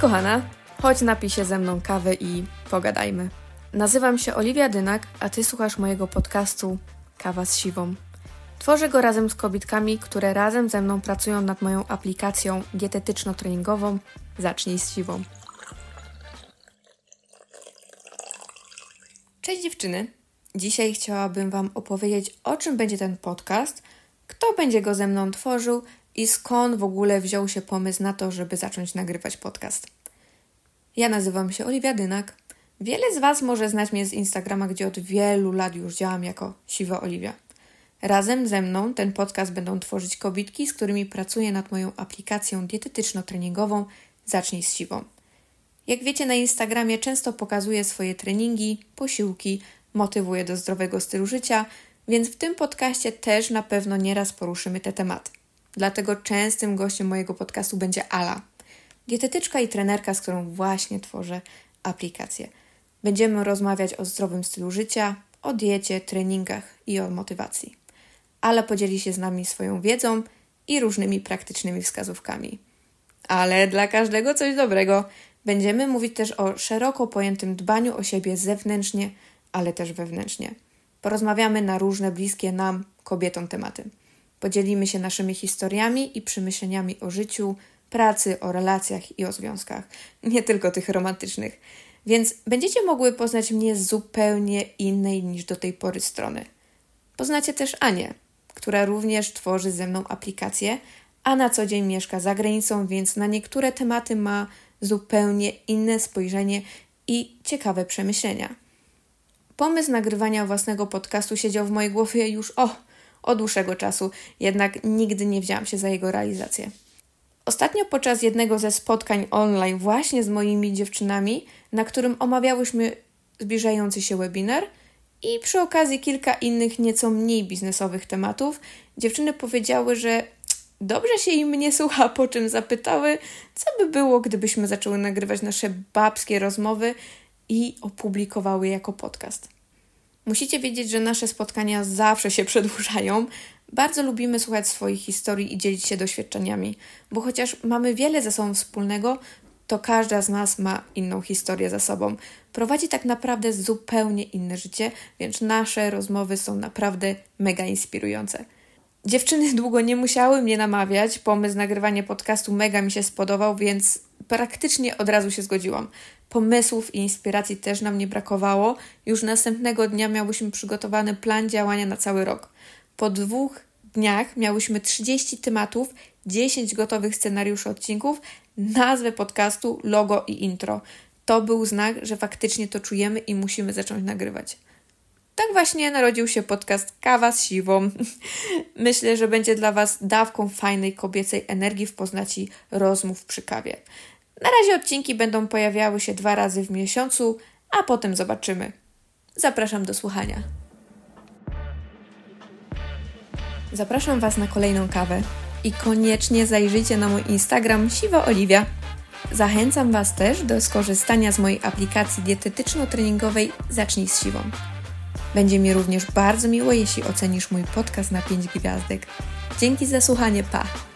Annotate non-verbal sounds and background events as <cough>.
kochana, chodź napij się ze mną kawy i pogadajmy. Nazywam się Oliwia Dynak, a ty słuchasz mojego podcastu Kawa z siwą. Tworzę go razem z kobitkami, które razem ze mną pracują nad moją aplikacją dietetyczno-treningową Zacznij z siwą. Cześć dziewczyny! Dzisiaj chciałabym Wam opowiedzieć, o czym będzie ten podcast, kto będzie go ze mną tworzył i skąd w ogóle wziął się pomysł na to, żeby zacząć nagrywać podcast. Ja nazywam się Oliwia Dynak. Wiele z Was może znać mnie z Instagrama, gdzie od wielu lat już działam jako Siwa Oliwia. Razem ze mną ten podcast będą tworzyć kobietki, z którymi pracuję nad moją aplikacją dietetyczno-treningową Zacznij z siwą. Jak wiecie, na Instagramie często pokazuję swoje treningi, posiłki, motywuję do zdrowego stylu życia, więc w tym podcaście też na pewno nieraz poruszymy te tematy. Dlatego częstym gościem mojego podcastu będzie Ala, dietetyczka i trenerka, z którą właśnie tworzę aplikację. Będziemy rozmawiać o zdrowym stylu życia, o diecie, treningach i o motywacji. Ala podzieli się z nami swoją wiedzą i różnymi praktycznymi wskazówkami. Ale dla każdego coś dobrego. Będziemy mówić też o szeroko pojętym dbaniu o siebie zewnętrznie, ale też wewnętrznie. Porozmawiamy na różne bliskie nam, kobietom, tematy. Podzielimy się naszymi historiami i przemyśleniami o życiu, pracy, o relacjach i o związkach, nie tylko tych romantycznych. Więc będziecie mogły poznać mnie z zupełnie innej niż do tej pory strony. Poznacie też Anię, która również tworzy ze mną aplikację, a na co dzień mieszka za granicą, więc na niektóre tematy ma zupełnie inne spojrzenie i ciekawe przemyślenia. Pomysł nagrywania własnego podcastu siedział w mojej głowie już o, od dłuższego czasu, jednak nigdy nie wzięłam się za jego realizację. Ostatnio podczas jednego ze spotkań online właśnie z moimi dziewczynami, na którym omawiałyśmy zbliżający się webinar i przy okazji kilka innych nieco mniej biznesowych tematów, dziewczyny powiedziały, że dobrze się im nie słucha, po czym zapytały, co by było, gdybyśmy zaczęły nagrywać nasze babskie rozmowy i opublikowały jako podcast. Musicie wiedzieć, że nasze spotkania zawsze się przedłużają. Bardzo lubimy słuchać swoich historii i dzielić się doświadczeniami, bo chociaż mamy wiele ze sobą wspólnego, to każda z nas ma inną historię za sobą. Prowadzi tak naprawdę zupełnie inne życie, więc nasze rozmowy są naprawdę mega inspirujące. Dziewczyny długo nie musiały mnie namawiać, pomysł nagrywania podcastu mega mi się spodobał, więc praktycznie od razu się zgodziłam. Pomysłów i inspiracji też nam nie brakowało. Już następnego dnia miałyśmy przygotowany plan działania na cały rok. Po dwóch dniach miałyśmy 30 tematów, 10 gotowych scenariuszy odcinków, nazwę podcastu, logo i intro. To był znak, że faktycznie to czujemy i musimy zacząć nagrywać. Tak właśnie narodził się podcast Kawa z siwą. <laughs> Myślę, że będzie dla Was dawką fajnej kobiecej energii w postaci rozmów przy kawie. Na razie odcinki będą pojawiały się dwa razy w miesiącu, a potem zobaczymy. Zapraszam do słuchania. Zapraszam Was na kolejną kawę i koniecznie zajrzyjcie na mój Instagram Siwa Oliwia. Zachęcam Was też do skorzystania z mojej aplikacji dietetyczno-treningowej Zacznij z siwą. Będzie mi również bardzo miło, jeśli ocenisz mój podcast na 5 gwiazdek. Dzięki za słuchanie, pa!